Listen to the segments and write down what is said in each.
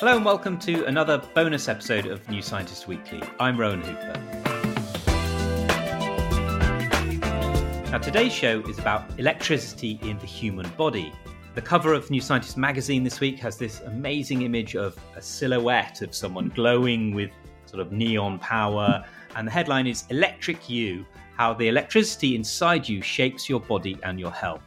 Hello and welcome to another bonus episode of New Scientist Weekly. I'm Rowan Hooper. Now, today's show is about electricity in the human body. The cover of New Scientist magazine this week has this amazing image of a silhouette of someone glowing with sort of neon power, and the headline is Electric You How the Electricity Inside You Shapes Your Body and Your Health.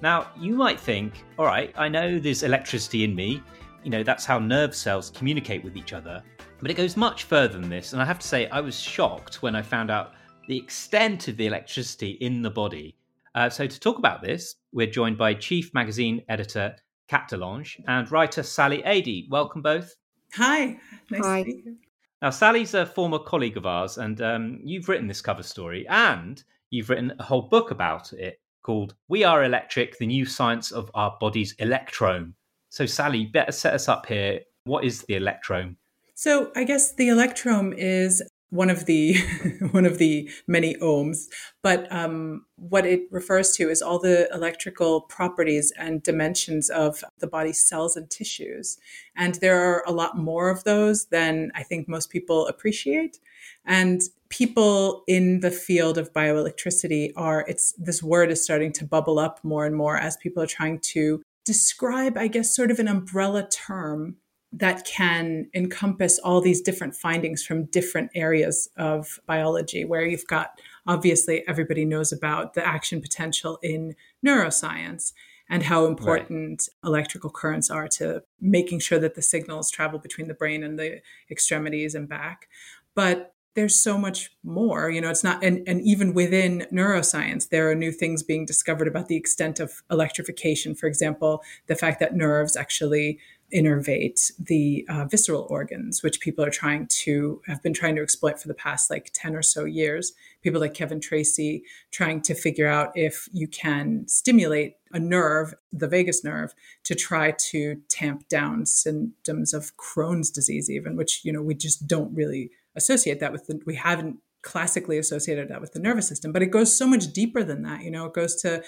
Now, you might think, all right, I know there's electricity in me. You know, that's how nerve cells communicate with each other. But it goes much further than this. And I have to say, I was shocked when I found out the extent of the electricity in the body. Uh, so, to talk about this, we're joined by Chief Magazine Editor Kat de Lange and writer Sally Adee. Welcome both. Hi. Nice Hi. to be here. Now, Sally's a former colleague of ours, and um, you've written this cover story and you've written a whole book about it called We Are Electric The New Science of Our Body's Electrome. So, Sally, better set us up here. What is the electrome? So, I guess the electrome is one of the one of the many ohms but um, what it refers to is all the electrical properties and dimensions of the body's cells and tissues and there are a lot more of those than i think most people appreciate and people in the field of bioelectricity are it's this word is starting to bubble up more and more as people are trying to describe i guess sort of an umbrella term that can encompass all these different findings from different areas of biology, where you've got obviously everybody knows about the action potential in neuroscience and how important right. electrical currents are to making sure that the signals travel between the brain and the extremities and back. But there's so much more you know it's not and, and even within neuroscience there are new things being discovered about the extent of electrification for example the fact that nerves actually innervate the uh, visceral organs, which people are trying to have been trying to exploit for the past like 10 or so years. People like Kevin Tracey trying to figure out if you can stimulate a nerve, the vagus nerve, to try to tamp down symptoms of Crohn's disease, even, which, you know, we just don't really associate that with the, we haven't classically associated that with the nervous system, but it goes so much deeper than that. You know, it goes to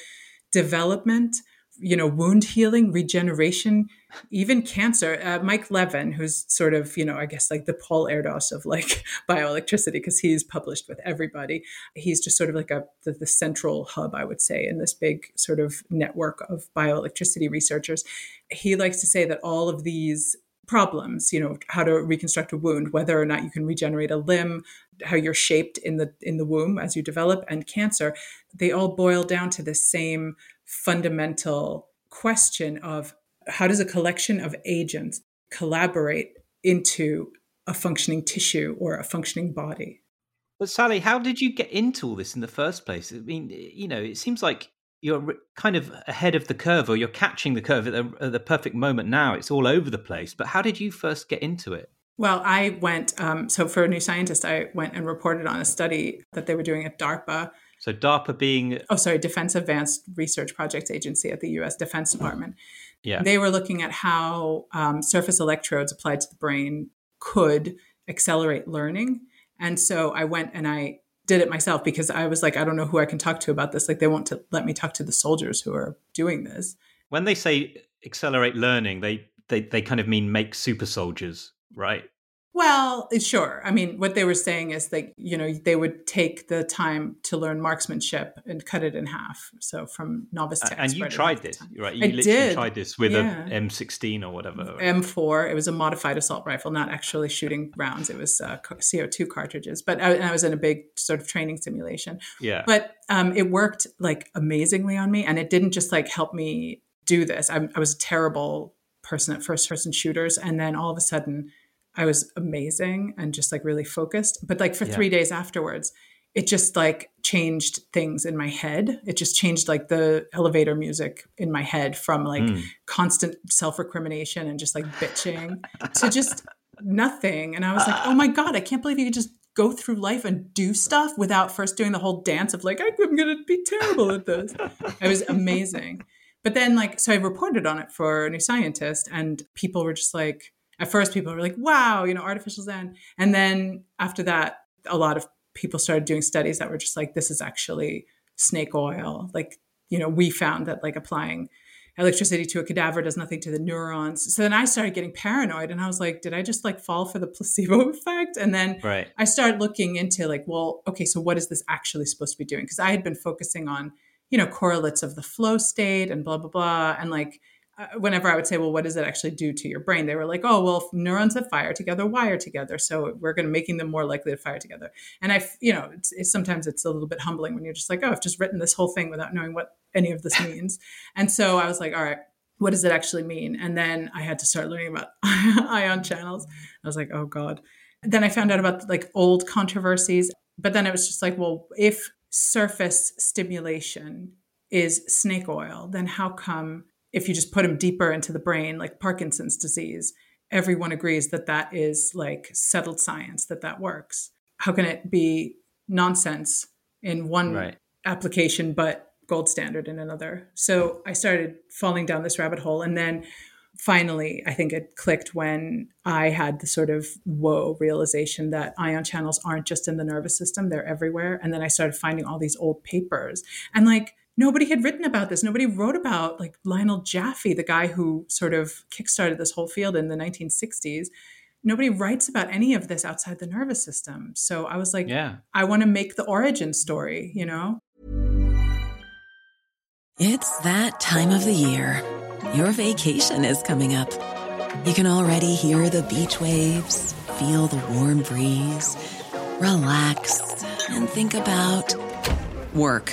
development you know, wound healing, regeneration, even cancer. Uh, Mike Levin, who's sort of, you know, I guess like the Paul Erdos of like bioelectricity, because he's published with everybody. He's just sort of like a the, the, central hub, I would say, in this big sort of network of bioelectricity researchers. He likes to say that all of these problems you know how to reconstruct a wound whether or not you can regenerate a limb how you're shaped in the in the womb as you develop and cancer they all boil down to the same fundamental question of how does a collection of agents collaborate into a functioning tissue or a functioning body. But Sally, how did you get into all this in the first place? I mean, you know, it seems like you're kind of ahead of the curve or you're catching the curve at the, at the perfect moment now. It's all over the place. But how did you first get into it? Well, I went, um, so for a new scientist, I went and reported on a study that they were doing at DARPA so DARPA being oh sorry, Defense Advanced Research Projects Agency at the U.S. Defense Department. Yeah, they were looking at how um, surface electrodes applied to the brain could accelerate learning, and so I went and I did it myself because I was like, I don't know who I can talk to about this. Like they won't to let me talk to the soldiers who are doing this. When they say accelerate learning, they they they kind of mean make super soldiers, right? Well, sure. I mean, what they were saying is that, you know, they would take the time to learn marksmanship and cut it in half. So from novice to And you tried this, right? You I literally did. tried this with yeah. a M16 or whatever. M4. It was a modified assault rifle, not actually shooting rounds. It was uh, CO2 cartridges. But I, I, was in a big sort of training simulation. Yeah. But um, it worked like amazingly on me. And it didn't just like help me do this. I, I was a terrible person at first person shooters. And then all of a sudden, I was amazing and just like really focused. But like for yeah. three days afterwards, it just like changed things in my head. It just changed like the elevator music in my head from like mm. constant self recrimination and just like bitching to just nothing. And I was like, oh my God, I can't believe you could just go through life and do stuff without first doing the whole dance of like, I'm going to be terrible at this. it was amazing. But then, like, so I reported on it for New Scientist, and people were just like, at first people were like, wow, you know, artificial Zen. And then after that, a lot of people started doing studies that were just like, this is actually snake oil. Like, you know, we found that like applying electricity to a cadaver does nothing to the neurons. So then I started getting paranoid and I was like, did I just like fall for the placebo effect? And then right. I started looking into like, well, okay, so what is this actually supposed to be doing? Because I had been focusing on, you know, correlates of the flow state and blah, blah, blah. And like, Uh, whenever I would say, well, what does it actually do to your brain? They were like, oh, well, neurons that fire together wire together. So we're going to making them more likely to fire together. And I, you know, it's, it's, sometimes it's a little bit humbling when you're just like, oh, I've just written this whole thing without knowing what any of this means. and so I was like, all right, what does it actually mean? And then I had to start learning about ion channels. I was like, oh God. Then I found out about like old controversies. But then it was just like, well, if surface stimulation is snake oil, then how come if you just put them deeper into the brain, like Parkinson's disease, everyone agrees that that is like settled science, that that works? How can it be nonsense in one right. application, but gold standard in another. So I started falling down this rabbit hole. And then finally, I think it clicked when I had the sort of whoa realization that ion channels aren't just in the nervous system, they're everywhere. And then I started finding all these old papers. And like, nobody had written about this. Nobody wrote about like Lionel Jaffe, the guy who sort of kickstarted this whole field in the 1960s. Nobody writes about any of this outside the nervous system. So I was like, yeah. I want to make the origin story, you know? It's that time of the year. Your vacation is coming up. You can already hear the beach waves, feel the warm breeze, relax, and think about work.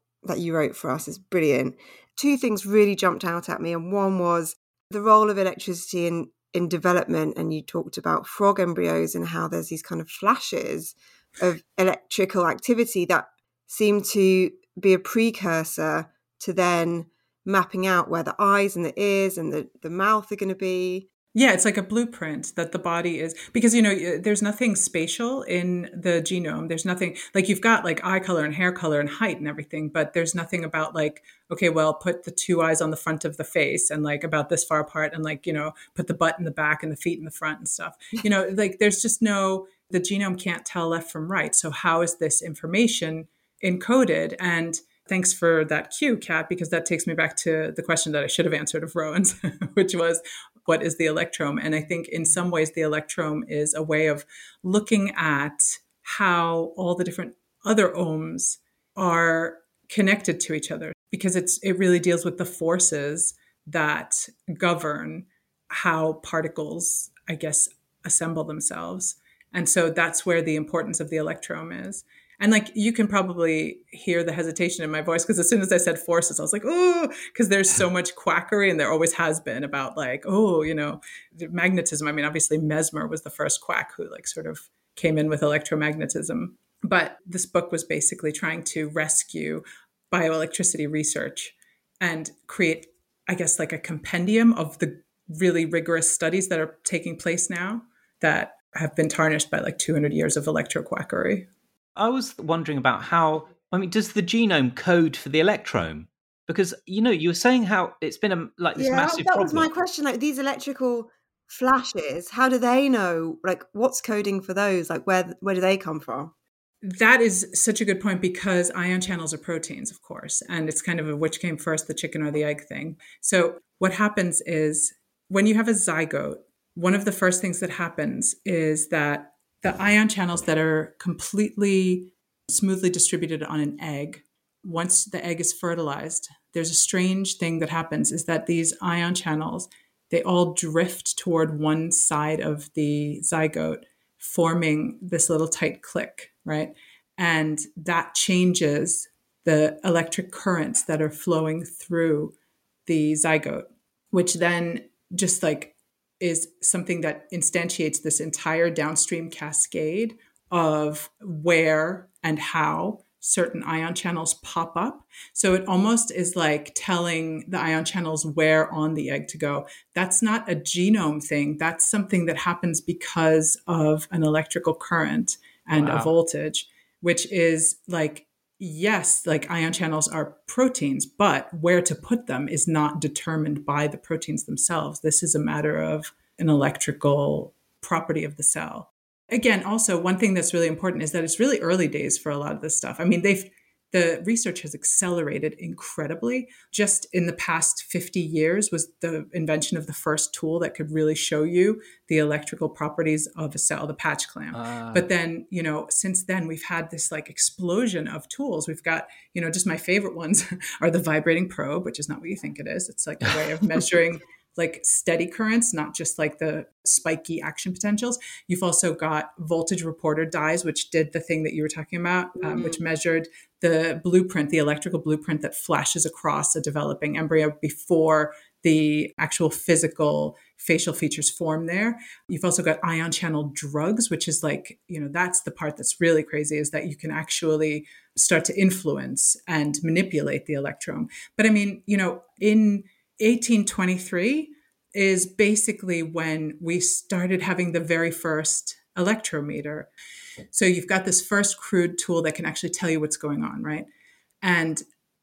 that you wrote for us. is brilliant. Two things really jumped out at me, and one was the role of electricity in, in development. And you talked about frog embryos and how there's these kind of flashes of electrical activity that seem to be a precursor to then mapping out where the eyes and the ears and the, the mouth are going to be. Yeah, it's like a blueprint that the body is because you know there's nothing spatial in the genome. There's nothing like you've got like eye color and hair color and height and everything, but there's nothing about like okay, well, put the two eyes on the front of the face and like about this far apart and like, you know, put the butt in the back and the feet in the front and stuff. You know, like there's just no the genome can't tell left from right. So how is this information encoded and thanks for that cue, Kat, because that takes me back to the question that I should have answered of Rowan's, which was, what is the electrome? And I think in some ways, the electrome is a way of looking at how all the different other ohms are connected to each other because it's it really deals with the forces that govern how particles i guess assemble themselves and so that's where the importance of the electrome is and like you can probably hear the hesitation in my voice because as soon as I said forces, I was like, oh, because there's so much quackery and there always has been about like, oh, you know, magnetism. I mean, obviously Mesmer was the first quack who like sort of came in with electromagnetism. But this book was basically trying to rescue bioelectricity research and create, I guess, like a compendium of the really rigorous studies that are taking place now that have been tarnished by like 200 years of electroquackery. I was wondering about how. I mean, does the genome code for the electrome? Because you know, you were saying how it's been a like this yeah, massive. That problem. was my question. Like these electrical flashes, how do they know? Like, what's coding for those? Like, where where do they come from? That is such a good point because ion channels are proteins, of course, and it's kind of a which came first, the chicken or the egg thing. So what happens is when you have a zygote, one of the first things that happens is that the ion channels that are completely smoothly distributed on an egg, once the egg is fertilized, there's a strange thing that happens is that these ion channels, they all drift toward one side of the zygote, forming this little tight click, right? And that changes the electric currents that are flowing through the zygote, which then just like is something that instantiates this entire downstream cascade of where and how certain ion channels pop up. So it almost is like telling the ion channels where on the egg to go. That's not a genome thing. That's something that happens because of an electrical current and wow. a voltage, which is like, yes, like ion channels are proteins, but where to put them is not determined by the proteins themselves. This is a matter of an electrical property of the cell again, also one thing that's really important is that it's really early days for a lot of this stuff. I mean, they've the research has accelerated incredibly. Just in the past 50 years was the invention of the first tool that could really show you the electrical properties of a cell, the patch clamp. Uh. But then, you know, since then we've had this like explosion of tools. We've got, you know, just my favorite ones are the vibrating probe, which is not what you think it is. It's like a way of measuring like steady currents, not just like the spiky action potentials. You've also got voltage reporter dyes, which did the thing that you were talking about, um, mm-hmm. which measured the blueprint, the electrical blueprint that flashes across a developing embryo before the actual physical facial features form there. You've also got ion channel drugs, which is like, you know, that's the part that's really crazy is that you can actually start to influence and manipulate the electrome. But I mean, you know, in 1823 is basically when we started having the very first electrometer. So you've got this first crude tool that can actually tell you what's going on, right? And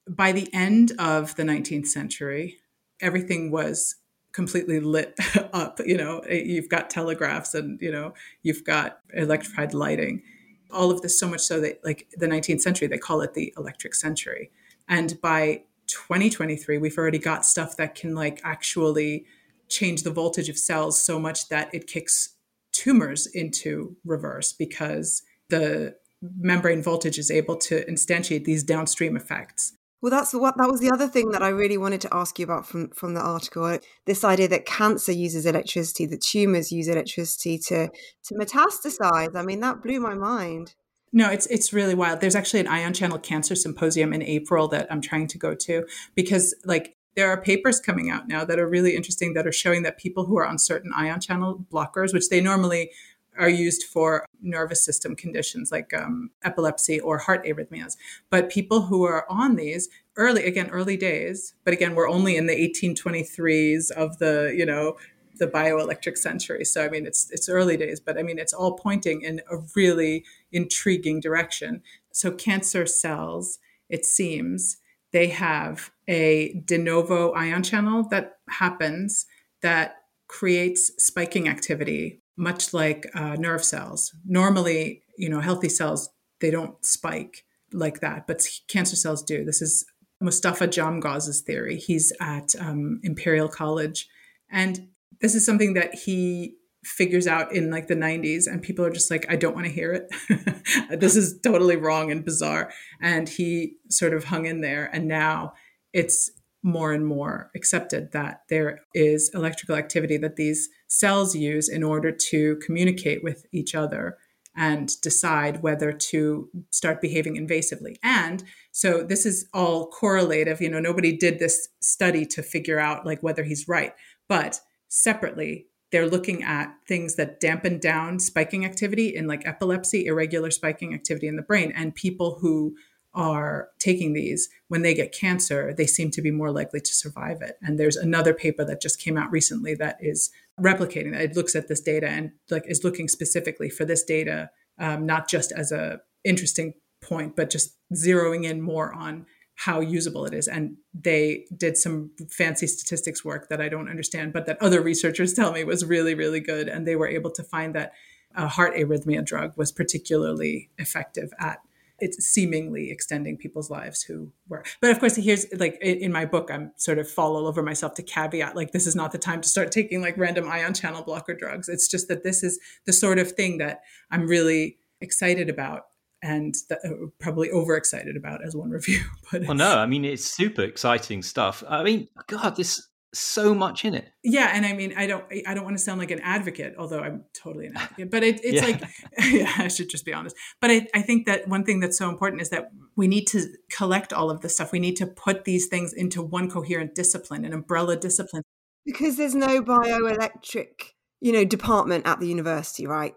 by the end of the 19th century, everything was completely lit up. You know, eh, you've got telegraphs and, you know, you've got electrified lighting. All of this so much so that, like, the 19th century, they call it the electric century. And by 2023 we've already got stuff that can like actually change the voltage of cells so much that it kicks tumors into reverse because the membrane voltage is able to instantiate these downstream effects. Well that's what that was the other thing that i really wanted to ask you about from from the article uh, this idea that cancer uses electricity that tumors use electricity to to metastasize. I mean that blew my mind no, it's it's really wild. There's actually an ion channel cancer symposium in April that I'm trying to go to because like there are papers coming out now that are really interesting that are showing that people who are on certain ion channel blockers, which they normally are used for nervous system conditions like um, epilepsy or heart arrhythmias. But people who are on these early, again, early days, but again, we're only in the 1823s of the, you know, the bioelectric century. So I mean, it's it's early days, but I mean, it's all pointing in a really intriguing direction. So cancer cells, it seems, they have a de novo ion channel that happens that creates spiking activity, much like uh, nerve cells. Normally, you know, healthy cells they don't spike like that, but cancer cells do. This is Mustafa Djamgoz's theory. He's at um, Imperial College, and this is something that he figures out in like the 90s and people are just like i don't want to hear it this is totally wrong and bizarre and he sort of hung in there and now it's more and more accepted that there is electrical activity that these cells use in order to communicate with each other and decide whether to start behaving invasively. And so this is all correlative. You know, nobody did this study to figure out like whether he's right, but separately they're looking at things that dampen down spiking activity in like epilepsy irregular spiking activity in the brain. And people who are taking these when they get cancer they seem to be more likely to survive it. And there's another paper that just came out recently that is replicating that. It looks at this data and like is looking specifically for this data um, not just as a interesting point but just zeroing in more on how usable it is. And they did some fancy statistics work that I don't understand, but that other researchers tell me was really, really good. And they were able to find that a heart arrhythmia drug was particularly effective at it's seemingly extending people's lives who were but of course here's like in my book i'm sort of fall all over myself to caveat like this is not the time to start taking like random ion channel blocker drugs it's just that this is the sort of thing that i'm really excited about and that, uh, probably overexcited about as one review. But well, no, I mean it's super exciting stuff. I mean, God, there's so much in it. Yeah, and I mean, I don't, I don't want to sound like an advocate, although I'm totally an advocate. But it, it's Yeah. like, yeah, I should just be honest. But I, I think that one thing that's so important is that we need to collect all of this stuff. We need to put these things into one coherent discipline, an umbrella discipline. because there's no bioelectric you know department at the university right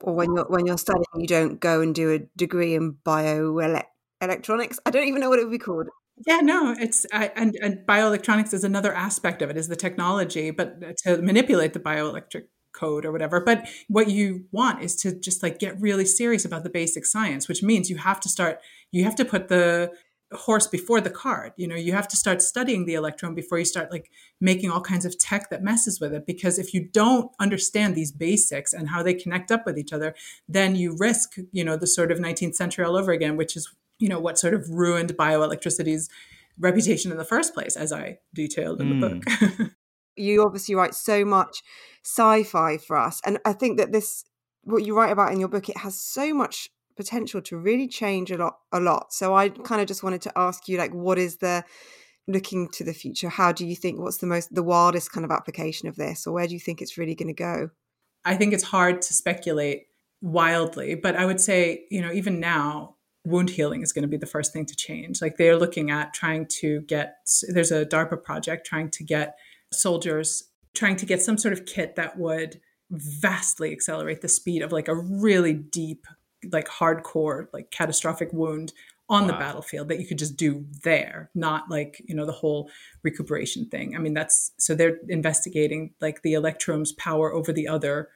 or when you're when you're studying you don't go and do a degree in bioelectronics i don't even know what it would be called Yeah, no, it's I, and and bioelectronics is another aspect of it, is the technology, but to manipulate the bioelectric code or whatever. But what you want is to just like get really serious about the basic science, which means you have to start. You have to put the horse before the cart. You know, you have to start studying the electrome before you start like making all kinds of tech that messes with it. Because if you don't understand these basics and how they connect up with each other, then you risk, you know, the sort of 19th century all over again, which is you know what sort of ruined bioelectricity's reputation in the first place as i detailed in the hmm. book you obviously write so much sci-fi for us and i think that this what you write about in your book it has so much potential to really change a lot a lot. So i kind of just wanted to ask you like what is the looking to the future? How do you think what's the most the wildest kind of application of this or where do you think it's really going to go? I think it's hard to speculate wildly but i would say you know even now wound healing is going to be the first thing to change. Like they're looking at trying to get there's a darpa project trying to get soldiers trying to get some sort of kit that would vastly accelerate the speed of like a really deep like hardcore like catastrophic wound on the battlefield that you could just do there not like you know the whole recuperation thing. I mean that's so they're investigating like the electrome's power over the other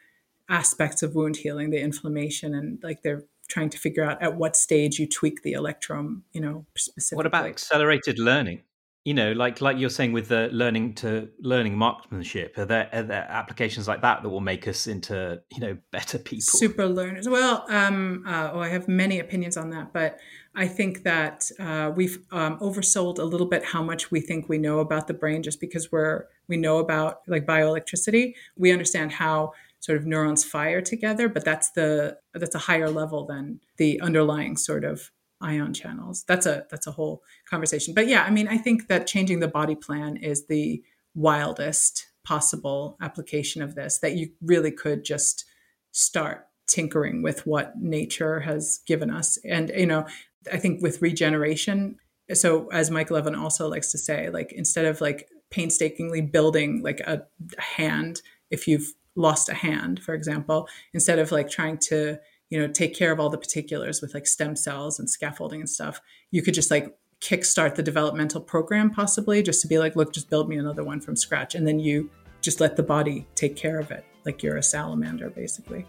aspects of wound healing the inflammation and like they're trying to figure out at what stage you tweak the electrome you know specifically What about accelerated learning? You know, like like you're saying with the learning to learning marksmanship, are there, are there applications like that that will make us into you know better people? super learners well um uh, oh i have many opinions on that but i think that uh, we've um, oversold a little bit how much we think we know about the brain just because we're we know about like bioelectricity we understand how sort of neurons fire together but that's the that's a higher level than the underlying sort of ion channels. That's a that's a whole conversation. But yeah i mean i think that changing the body plan is the wildest possible application of this that you really could just start tinkering with what nature has given us. And you know i think with regeneration so as mike levin also likes to say like instead of like painstakingly building like a, a hand if you've lost a hand for example instead of like trying to you know take care of all the particulars with like stem cells and scaffolding and stuff you could just like kickstart the developmental program possibly just to be like look just build me another one from scratch and then you just let the body take care of it like you're a salamander basically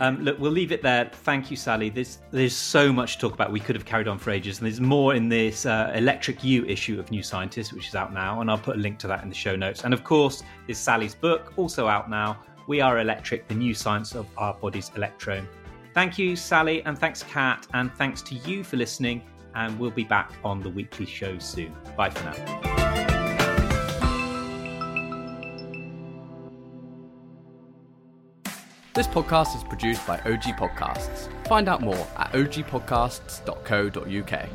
Um, look, we'll leave it there. Thank you, Sally. There's there's so much to talk about. We could have carried on for ages, and there's more in this uh, Electric You issue of New Scientist, which is out now, and I'll put a link to that in the show notes. And of course, there's Sally's book, also out now. We are electric: the new science of our body's electrome. Thank you, Sally, and thanks, Kat, and thanks to you for listening. And we'll be back on the weekly show soon. Bye for now. This podcast is produced by OG Podcasts. Find out more at ogpodcasts.co.uk.